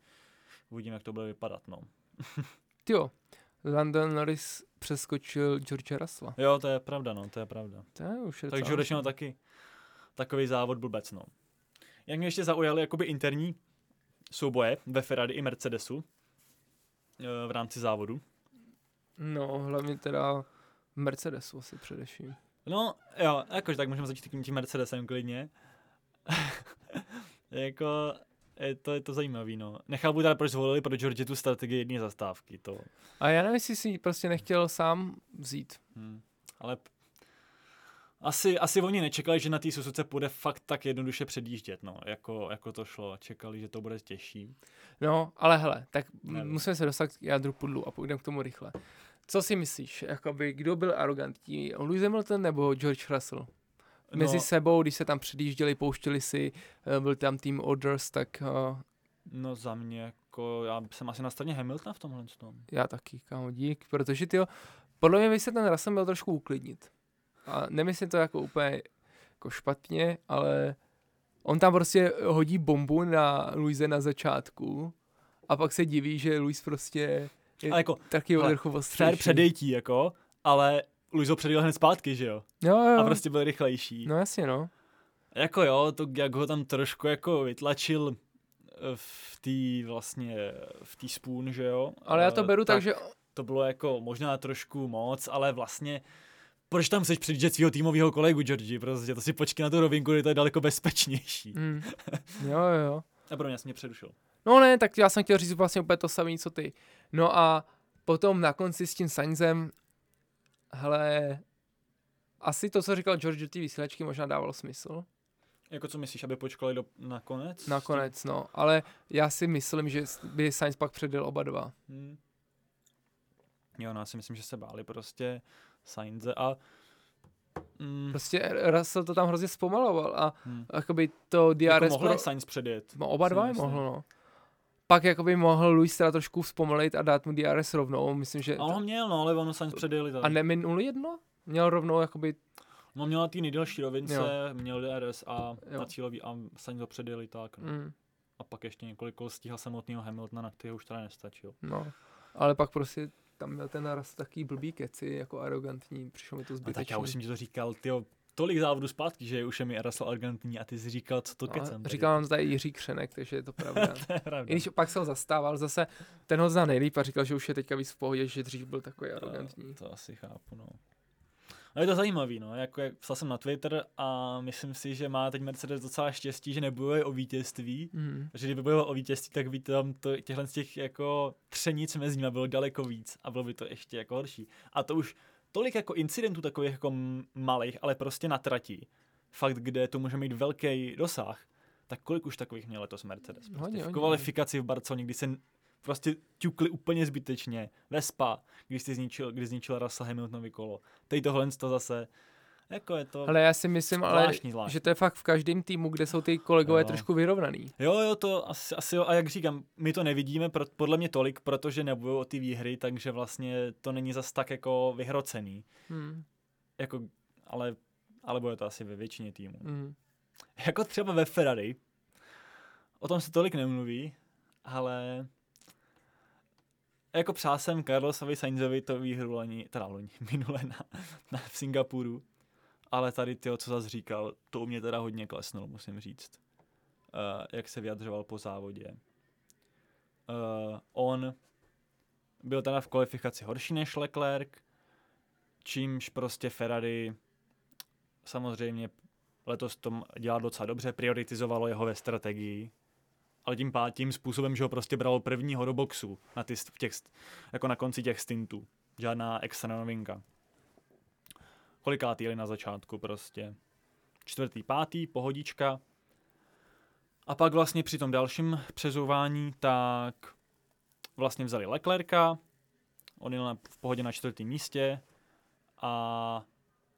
uvidíme, jak to bude vypadat, no. Jo, London Norris přeskočil George Russella. Jo, to je pravda, no, to je pravda. To je už je Takže odešel hezký. taky takový závod blbec, no. Jak mě ještě zaujaly jakoby interní souboje ve Ferrari i Mercedesu eh, v rámci závodu. No, hlavně teda Mercedesu asi především. No, jo, jakože tak můžeme začít tím tím Mercedesem klidně. jako, je to, je to zajímavý, no. Nechápu teda, proč zvolili pro George tu strategii jedné zastávky, to. A já nevím, jestli si ji prostě nechtěl sám vzít. Hm. Ale Asi, asi oni nečekali, že na té Suzuce půjde fakt tak jednoduše předjíždět, no, jako, jako to šlo. Čekali, že to bude těžší. No, ale hele, tak Nevím. musíme se dostat k jádru pudlu a půjdeme k tomu rychle. Co si myslíš, jakoby, kdo byl arrogantní, Lewis Hamilton nebo George Russell? Mezi No. sebou, když se tam předjížděli, pouštěli si, eh, byl tam tým Orders, tak uh, No za mě, jako, já jsem asi na straně Hamiltona v tomhle tom. já taky, kámo, dík, protože ty podle mě by se ten Russell měl trošku uklidnit. A nemyslím to jako úplně jako špatně, ale on tam prostě hodí bombu na Luise na začátku a pak se diví, že Luis prostě je Ale jako, taky hele, odrchu fair předejtí, jako, ale Luis ho předjel hned zpátky, že jo? Jo, jo, A prostě byl rychlejší. no jasně, no. Jako jo, to jak ho tam trošku jako vytlačil eh, v té vlastně, v té spoon, že jo? Ale já to Eh, beru tak, že To bylo jako možná trošku moc, ale vlastně proč tam chceš předjíždět svého týmového kolegu, Georgi? Prostě to si počkej na tu rovinku, kdy to je daleko bezpečnější. Mm. Jo, jo, jo. A pro mě jsem mě předušil. No ne, tak já jsem chtěl říct vlastně úplně to samé, co ty. No a potom na konci s tím Sainzem, hele, asi to, co říkal George té vysílačky, možná dávalo smysl. Jako co myslíš, aby počkali do, nakonec? Nakonec, no. Ale já si myslím, že by Sainz pak předjel oba dva. Hmm. Jo, no já si myslím, že se báli prostě Sainze a mm, Prostě Russell to tam hrozně zpomaloval a hmm. jakoby to jako DRS mohl pro... Sainz předjet. No, oba dva je mohl, no. Pak jakoby mohl Luis teda trošku zpomalit a dát mu DRS rovnou, myslím, že... A on měl, no, ale ono Sainz předjeli tak. A neminul jedno? Měl rovnou jakoby... No měl na té nejdelší rovince, Jo. měl DRS a Jo. na cílový a Sainz ho předjeli tak. No. Mm, A pak ještě několik kol stíhal samotného Hamiltona, na kterého už teda nestačil. no. Ale pak prostě tam měl ten naraz taký blbý keci, jako arrogantní, přišlo mi to A tak zbytečný. já už jsem ti to říkal, tyjo, tolik závodů zpátky, že už je mi Russell arrogantní a ty jsi říkal, co to No, kecem. říkal nám to tady Jiří Křenek, takže je to pravda. to je pravda. I když pak se ho zastával, zase ten ho zná nejlíp a říkal, že už je teďka víc v pohodě, že dřív byl takový arrogantní. To, to asi chápu, no. No je to zajímavý, no, jako jak psal jsem na Twitter a myslím si, že má teď Mercedes docela štěstí, že nebojuje o vítězství, Mm. že kdyby bojoval o vítězství, tak by tam to, těchhle z těch jako třenic mezi nimi bylo daleko víc a bylo by to ještě jako horší. A to už tolik jako incidentů takových jako malých, ale prostě na trati, fakt, kde to může mít velký dosah, tak kolik už takových měl letos Mercedes? Prostě Hodně, v hodně, kvalifikaci v Barceloně, kdy se prostě ťukli úplně zbytečně. Vespa, když si zničil, kdy zničil Russell Hamiltonovi kolo. Teď tohle to zase, jako je to... Ale já si myslím, ale, Zvláštní, zvláštní. že to je fakt v každém týmu, kde jsou ty kolegové Jo. trošku vyrovnaný. Jo, jo, to asi, asi jo. A jak říkám, my to nevidíme, pro, podle mě tolik, protože nebudu o ty výhry, takže vlastně to není zas tak jako vyhrocený. Hmm. Jako, ale, ale bude to asi ve většině týmů. Hmm. Jako třeba ve Ferrari, o tom se tolik nemluví, ale jako přál jsem Carlosovi Sainzovi to výhru loni, teda loni, minule na, na v Singapuru, ale tady ty, co zase říkal, to u mě teda hodně klesnulo, musím říct. Uh, jak se vyjadřoval po závodě. Uh, on byl teda v kvalifikaci horší než Leclerc, čímž prostě Ferrari samozřejmě letos to dělá docela dobře, prioritizovalo jeho ve strategii, ale tím, pá, tím způsobem, že ho prostě bralo prvního do boxu na ty, v těch, jako na konci těch stintů. Žádná extra novinka. Kolikátý jeli na začátku prostě. Čtvrtý, pátý, pohodička. A pak vlastně při tom dalším přezouvání, tak vlastně vzali Leclerca, on jel v pohodě na čtvrtém místě a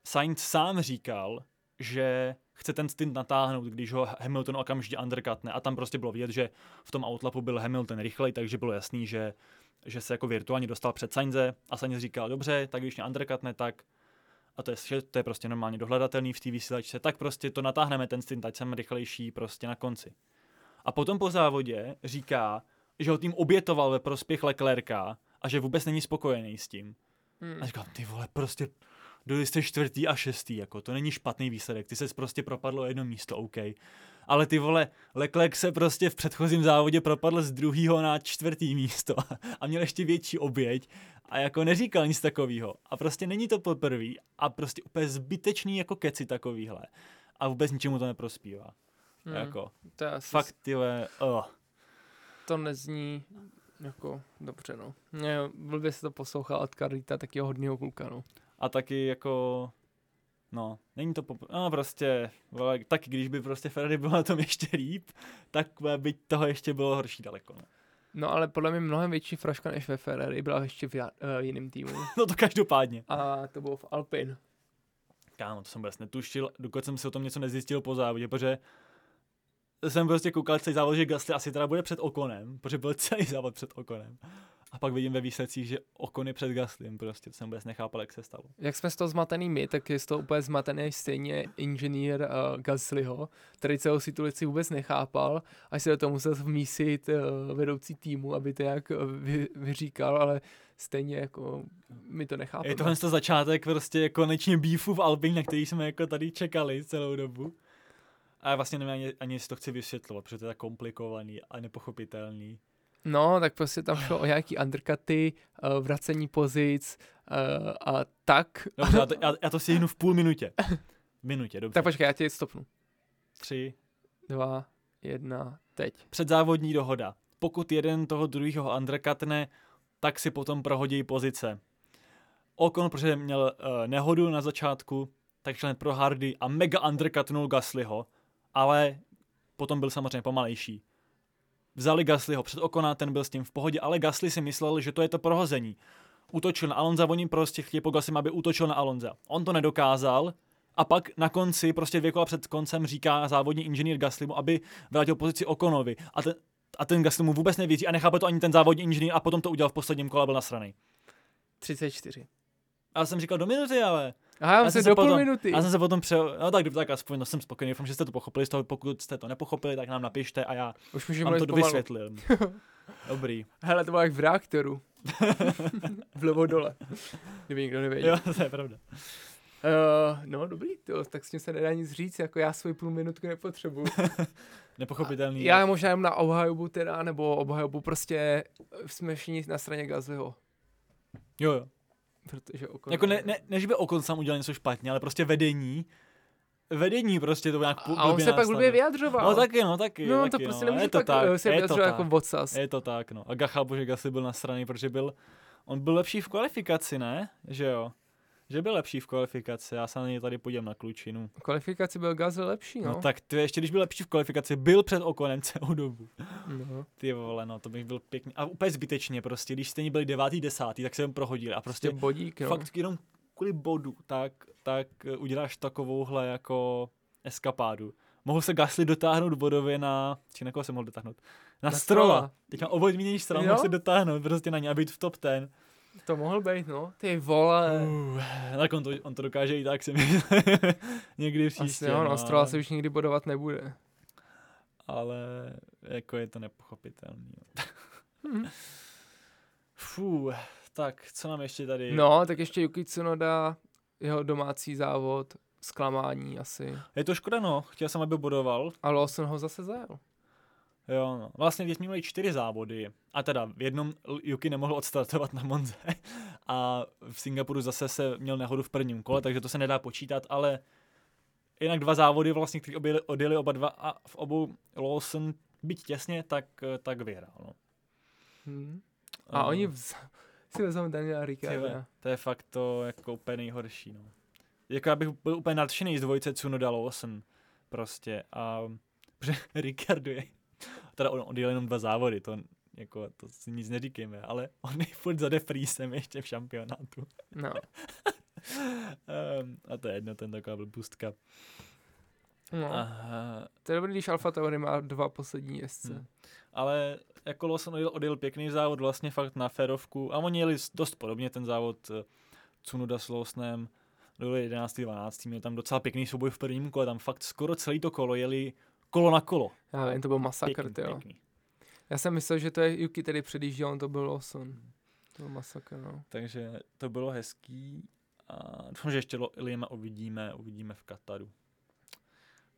Sainz sám říkal, že chce ten stint natáhnout, když ho Hamilton okamžitě undercutne a tam prostě bylo vidět, že v tom outlapu byl Hamilton rychlej, takže bylo jasný, že, že se jako virtuálně dostal před Sainze a Sainz říkal, dobře, tak když mě undercutne, tak a to je, to je prostě normálně dohledatelný v té vysílačce, tak prostě to natáhneme ten stint, ať jsem rychlejší prostě na konci. A potom po závodě říká, že ho tým obětoval ve prospěch Leclerca a že vůbec není spokojený s tím. Hmm. A říkám, ty vole, prostě dojeli jste čtvrtý a šestý, jako to není špatný výsledek, ty se prostě propadlo o jedno místo, OK. Ale ty vole, Leclerc se prostě v předchozím závodě propadl z druhého na čtvrtý místo a měl ještě větší oběť a jako neříkal nic takového. A prostě není to poprvé a prostě úplně zbytečný jako keci takovýhle. A vůbec ničemu to neprospívá. Hmm. Jako, To asi fakt, ty vole, oh. to nezní jako dobře, no. Blbě se to poslouchal od Karlíta, takyho hodného kluka, no. A taky jako No, není to pop- no prostě, vole, tak když by prostě Ferrari bylo na tom ještě líp, tak by toho ještě bylo horší daleko. No, No ale podle mě mnohem větší fraška než ve Ferrari byla ještě v uh, jiném týmu. no to každopádně. A to bylo v Alpin. Kámo, to jsem vůbec netušil, dokud jsem si o tom něco nezjistil po závodě, protože jsem prostě koukal celý závod, že Gasly asi teda bude před Okonem, protože byl celý závod před Okonem. A pak vidím ve výsledcích, že Okon je před Gaslym, prostě to jsem vůbec nechápal, jak se stalo. Jak jsme z toho zmatený my, tak je z toho úplně zmatený stejně inženýr uh, Gaslyho, který celou situaci vůbec nechápal, až se do toho musel vmísit uh, vedoucí týmu, aby to jak uh, vy, vyříkal, ale stejně jako my to nechápeme. Je tohle to začátek prostě konečně beefu v Alpine, na který jsme jako tady čekali celou dobu. A já vlastně nevím ani, ani jestli to chci vysvětlovat, protože to je tak komplikovaný a nepochopitelný. No, tak prostě tam šlo o nějaký undercuty, uh, vracení pozic uh, a tak. Dobře, já to, já, já to stihnu v půl minutě. Minutě, dobře. Tak počkej, já tě stopnu. Tři. Dva, jedna, teď. Předzávodní dohoda. Pokud jeden toho druhého undercutne, tak si potom prohodí pozice. Okon, protože měl uh, nehodu na začátku, tak šel pro Hardy a mega undercutnul Gaslyho, ale potom byl samozřejmě pomalejší. Vzali Gaslyho před Okona, ten byl s tím v pohodě, ale Gasly si myslel, že to je to prohození. Útočil na Alonza, oni prostě chtěli po Gaslym, aby útočil na Alonza. On to nedokázal a pak na konci, prostě dvě kola před koncem říká závodní inženýr Gaslymu, aby vrátil pozici Okonovi. A ten, a ten Gasly mu vůbec nevěří a nechápe to ani ten závodní inženýr a potom to udělal v posledním kole a byl nasraný. 34. A já jsem říkal do minuty, ale. Aha, já jsem se do půl potom- minuty. Já jsem se potom pře... No tak, tak aspoň no, jsem spokojený, doufám, že jste to pochopili, z toho, pokud jste to nepochopili, tak nám napište a já Už vám to pomalu. vysvětlím. Dobrý. Hele, to bylo jak v reaktoru. Vlevo dole. Kdyby nikdo nevěděl. Jo, to je pravda. Uh, no, dobrý, to, tak s tím se nedá nic říct, jako já svůj půl minutku nepotřebuju. Nepochopitelný. já možná jenom na obhajobu teda, nebo obhajobu prostě jsme všichni na straně Gazliho. Jo, jo. Protože oko... Jako ne, ne, ne, že by Okon sám udělal něco špatně, ale prostě vedení, vedení prostě to nějak A on se pak blbě vyjadřoval. No taky, no taky. No, taky, to prostě no. nemůže je to pak tak, eh, se je to vyjadřovat jako tak. vocas. Je to tak, no. A chápu, že Gasly byl na straně, protože byl, on byl lepší v kvalifikaci, ne? Že jo. Že byl lepší v kvalifikaci, já se na něj tady podívám na klučinu. V kvalifikaci byl Gazli lepší, no. No, tak ty ještě když byl lepší v kvalifikaci, byl před Okonem celou dobu. no. Ty vole, no, to bych byl pěkný. A úplně zbytečně prostě, když stejně byli devátý, desátý, tak se jim prohodili. A Prostě prostě bodík, no. fakt jenom kvůli bodu, tak, tak eh, uděláš takovouhle jako eskapádu. Mohl se Gasly dotáhnout bodově na, či na koho se mohl dotáhnout? Na, Na Strolla. Strola. Teď má oboj zmíněný Stroll, Jo? mohl se dotáhnout prostě na ně a být v top ten. To mohl být, no. Ty vole. Uh, tak on to, on to dokáže i tak, si myslím. Někdy příště. Asi jo, no, Strolla se už nikdy bodovat nebude. Ale jako je to nepochopitelný. Mhm. Fů, tak co nám ještě tady? No, tak ještě Yuki Tsunoda, jeho domácí závod, zklamání asi. Je to škoda, no. Chtěl jsem, aby bodoval. A Lawson ho zase zajel. Jo, no. Vlastně jsme měli čtyři závody, a teda v jednom Yuki nemohl odstartovat na Monze a v Singapuru zase se měl nehodu v prvním kole, takže to se nedá počítat, ale jinak dva závody vlastně, které objeli, odjeli oba dva a v obou Lawson byť těsně, tak, tak vyhrál. No. Hmm. A Eh, oni vz... si vezmou Daniela Ricciarda. To je fakt to jako úplně nejhorší, no. Jako já bych byl úplně nadšený z dvojice Tsunoda Lawson prostě a Ricardo je, teda on odjel jenom dva závody, to jako to si nic neříkejme, ale on je furt za Defriesem ještě v šampionátu. No. um, a to je jedno, ten taková blbůstka. no. Aha, To je dobrý, když Alfa Tauri má dva poslední jezdce. Hmm. ale jako Lawson odjel, odjel pěkný závod vlastně fakt na férovku a oni jeli dost podobně ten závod eh, Tsunoda s Lawsonem, byli 11. 12. měli tam docela pěkný souboj v prvním kole, tam fakt skoro celý to kolo jeli kolo na kolo. Já vím, to byl masakr, Pěkný, tyjo. pěkný. Já jsem myslel, že to je Yuki, který předjížděl, on to byl Lawson. To byl masakr, no. Takže to bylo hezký a doufám, že ještě Liama uvidíme, uvidíme v Kataru.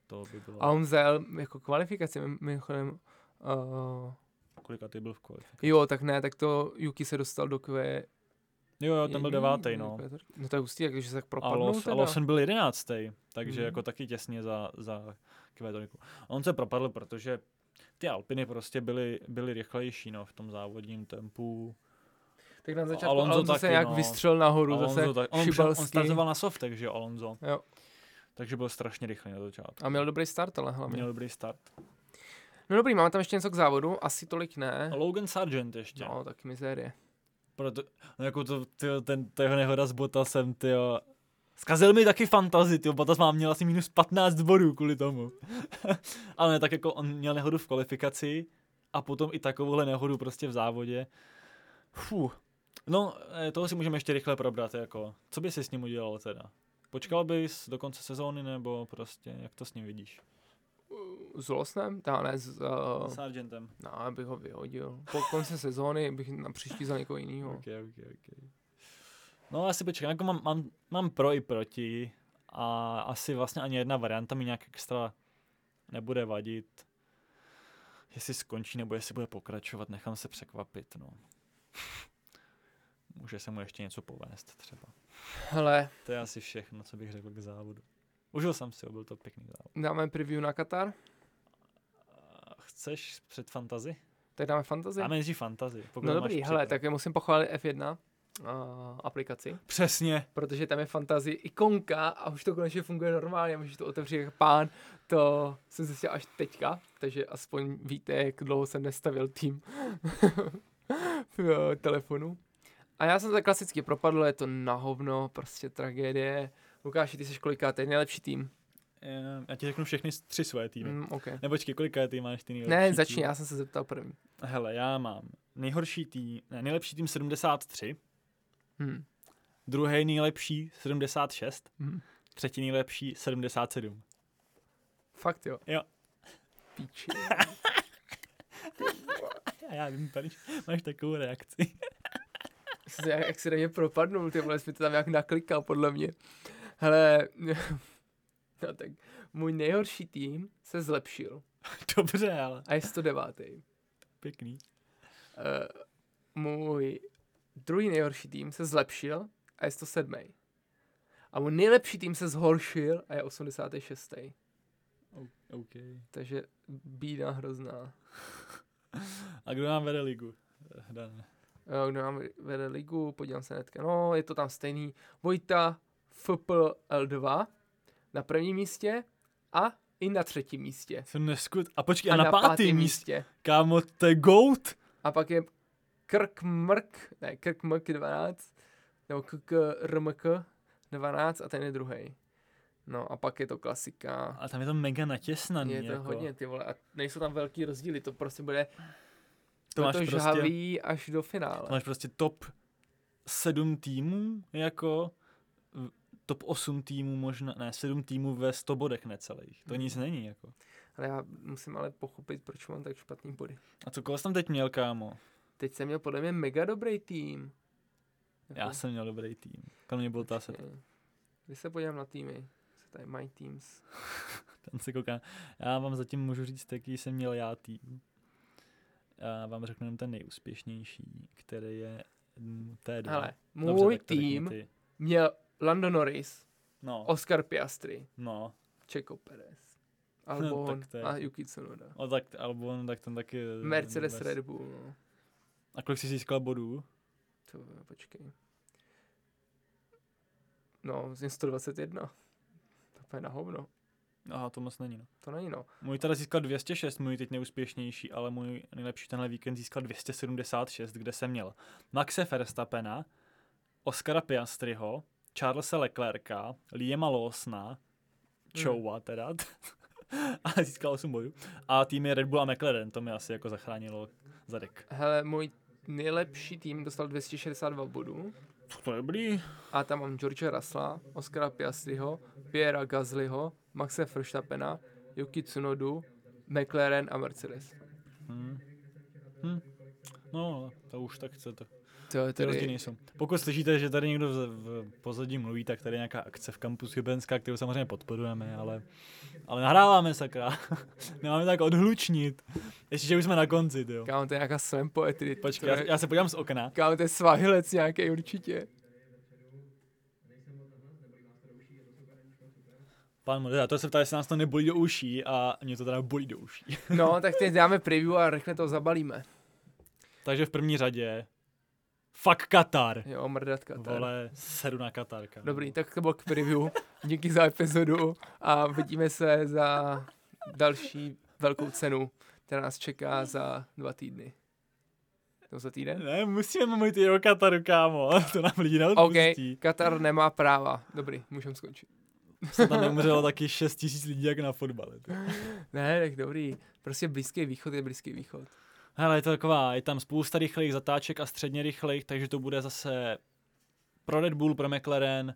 To by bylo, A on zajel jako kvalifikaci, mim- mimochodem. Uh, kolika ty byl v kvalifikaci. jo, tak ne, tak to Yuki se dostal do kve... Jo, jo, ten byl devátý, no. No to je hustý, takže se tak propadnul a teda. Lawson byl jedenáctý, takže Mhm. jako taky těsně za, za Kvetoniku. On se propadl, protože ty Alpiny prostě byly, byly rychlejší no, v tom závodním tempu. Tak na začátku Alonso Alonso, se taky, nějak no. vystřel nahoru, zase Alonso tak, on, šibalský. on startoval na softech, že Alonso. Jo. takže byl strašně rychlý na začátku. A měl dobrý start, ale hlavně. Měl dobrý start. No dobrý, máme tam ještě něco k závodu, asi tolik ne. A Logan Sargent ještě. No, taky mizérie. Proto, no jako to, tyjo, ten, to jeho nehoda s Bottasem, tyjo. Zkazil mi taky fantazy, tyjo. Bottas má měl asi minus 15 bodů kvůli tomu. Ale ne, tak jako on měl nehodu v kvalifikaci a potom i takovouhle nehodu prostě v závodě. Fuh. No, eh, toho si můžeme ještě rychle probrat, jako. Co by si s ním udělal teda? Počkal bys do konce sezóny, nebo prostě, jak to s ním vidíš? S Losnem? No, ne, s, uh, S Sargentem. no, bych ho vyhodil. Po konci sezóny bych na příští za někoho jiného. Okay, okay, okay. No asi počkám, jako mám, mám, mám pro i proti a asi vlastně ani jedna varianta mi nějak extra nebude vadit. Jestli skončí nebo jestli bude pokračovat, nechám se překvapit, no. Může se mu ještě něco povést třeba. Hele, To je asi všechno, co bych řekl k závodu. Užil jsem si ho, byl to pěkný závod. dáme preview na Katar? A Chceš před fantazy? Tak dáme fantasy? Dáme nejdřív fantazy. No dobrý, hele, tak já musím pochválit F1 uh, aplikaci, Přesně. protože tam je fantasy ikonka a už to konečně funguje normálně, můžeš to otevřít jak pán, to jsem zjistil až teďka, takže aspoň víte, jak dlouho jsem nestavil tým v eh, telefonu. A já jsem to klasicky propadl, je to na hovno, prostě tragédie. Lukáši, ty jsi kolikátý, nejlepší tým? Eh, Já ti řeknu všechny tři svoje týmy. Mm, okay. Nebo počkej, kolika ty máš ty nejlepší Ne, tým? začni, já jsem se zeptal první. Hele, já mám nejhorší tým, ne, nejlepší tým 73, Hm. druhý nejlepší 76, Hm. třetí nejlepší 77. Fakt jo. Jo. Píči. A já vím, tady máš takovou reakci. Jak, jak si na mě propadnul, ty vole, jsi mi to tam jak naklikal, podle mě. Hele, no tak můj nejhorší tým se zlepšil Dobře, ale a je 109. pěkný. Uh, můj druhý nejhorší tým se zlepšil a je 107. A můj nejlepší tým se zhoršil a je 86. OK. Takže bída hrozná. A kdo nám vede ligu? Dan. Kdo nám vede ligu, podívám se netka. No, je to tam stejný. Vojta FPL L2 na prvním místě a i na třetím místě. Jsem neskut. A počkej, a, na, pátém pátým místě. Kámo, to je GOAT. A pak je Krkmrk, ne, Krkmrk 12, nebo KKRMK 12 a ten je druhý. No a pak je to klasika. A tam je to mega natěsnaný. Je to jako. hodně, ty vole, a nejsou tam velký rozdíly, to prostě bude To máš to prostě, žhavý až do finále. to máš prostě top 7 týmů, jako top 8 týmů možná, ne, 7 týmů ve 100 bodech necelých. To Mhm. nic není, jako. Ale já musím ale pochopit, proč mám tak špatný body. A co koho jsi tam teď měl, kámo? Teď jsem měl podle mě mega dobrý tým. Já jsem měl dobrý tým. Kromě byl ta se. Když se podívám na týmy, co tady My Teams. ten se kouká. Já vám zatím můžu říct, jaký jsem měl já tým. Já vám řeknu jenom ten nejúspěšnější, který je mm, T2. Hele, Dobře, můj řekni tým ty. měl Lando Norris, No, Oscar Piastri, no. Checo Perez, Albon tak to je- a Yuki Tsunoda. O, tak Albon, tak ten taky... Mercedes bez- Red Bull, no. A kolik jsi získal bodů? To, počkej. No, z 121. To je na hovno. Aha, to moc není, no. To není no. Můj teda získal 206, můj teď neúspěšnější, ale můj nejlepší tenhle víkend získal 276, kde jsem měl Maxe Verstappena, Oscara Piastriho, Charlesa Leclerca, Liema Lawsona, Choua teda, ale získal 8 bodů. A týmy Red Bull a McLaren, to mi asi jako zachránilo zadek. Hele, můj nejlepší tým dostal 262 bodů. To je dobrý. A tam mám George Russella, Oscara Piastriho, Piera Gaslyho, Maxe Verstappena, Yuki Tsunodu, McLaren a Mercedes. Hm. Hm. No, to už tak chce to. To je Ty rozdíly jsou. Pokud slyšíte, že tady někdo v, pozadí mluví, tak tady je nějaká akce v kampusu Jubenská, kterou samozřejmě podporujeme, ale, ale nahráváme sakra. Nemáme tak odhlučnit. Ještě, že už jsme na konci, jo. Kámo, to je nějaká slam poetry. Počkej, já, je, já, se podívám z okna. Kámo, to je svahilec nějaký určitě. Pan moderátor to se ptá, jestli nás to nebolí do uší a mě to teda bolí do uší. No, tak teď dáme preview a rychle to zabalíme. Takže v první řadě Fuck Katar. Jo, mrdat Katar. Vole, sedu na Katar. kámo. Dobrý, tak to bylo k preview. Díky za epizodu a vidíme se za další velkou cenu, která nás čeká za dva týdny. To za týden? Ne, musíme mluvit i o Kataru, kámo. To nám lidi OK, neodpustí. Katar nemá práva. Dobrý, můžeme skončit. Se tam nemřelo taky 6 tisíc lidí jak na fotbale. Ne, tak dobrý. Prostě Blízký východ je Blízký východ. Hele, je to taková, je tam spousta rychlých zatáček a středně rychlých, takže to bude zase pro Red Bull, pro McLaren.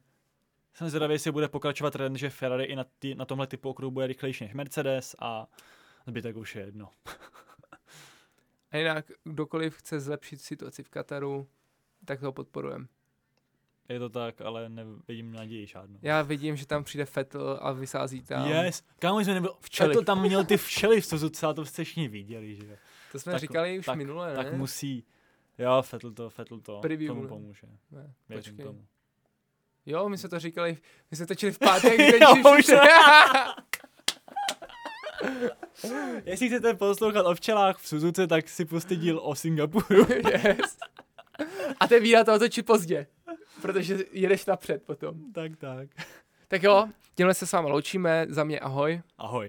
Jsem zvědavý, jestli bude pokračovat trend, že Ferrari i na, tý, na tomhle typu okruhu bude rychlejší než Mercedes a zbytek už je jedno. A jinak, kdokoliv chce zlepšit situaci v Kataru, tak to podporujeme. Je to tak, ale nevidím naději žádnou. Já vidím, že tam přijde Vettel a vysází tam. Yes, kámo, jsme nebyl, Včely. Vettel tam měl ty včely v Suzuce a to jste všichni viděli, že jo. To jsme Tak- říkali už tak- minule, ne? Tak musí, jo, Vettel to, Vettel to, Preview, tomu pomůže. ne Věřím počkej. tomu. Jo, my jsme to říkali, my jsme točili v pátek. Jo, teď už Jestli chcete poslouchat o včelách v Suzuce, tak si pustí díl o Singapuru. yes. A ten víra to otočí pozdě, protože jedeš napřed potom. tak, tak. Tak jo, tímhle se s vámi loučíme, za mě ahoj. Ahoj.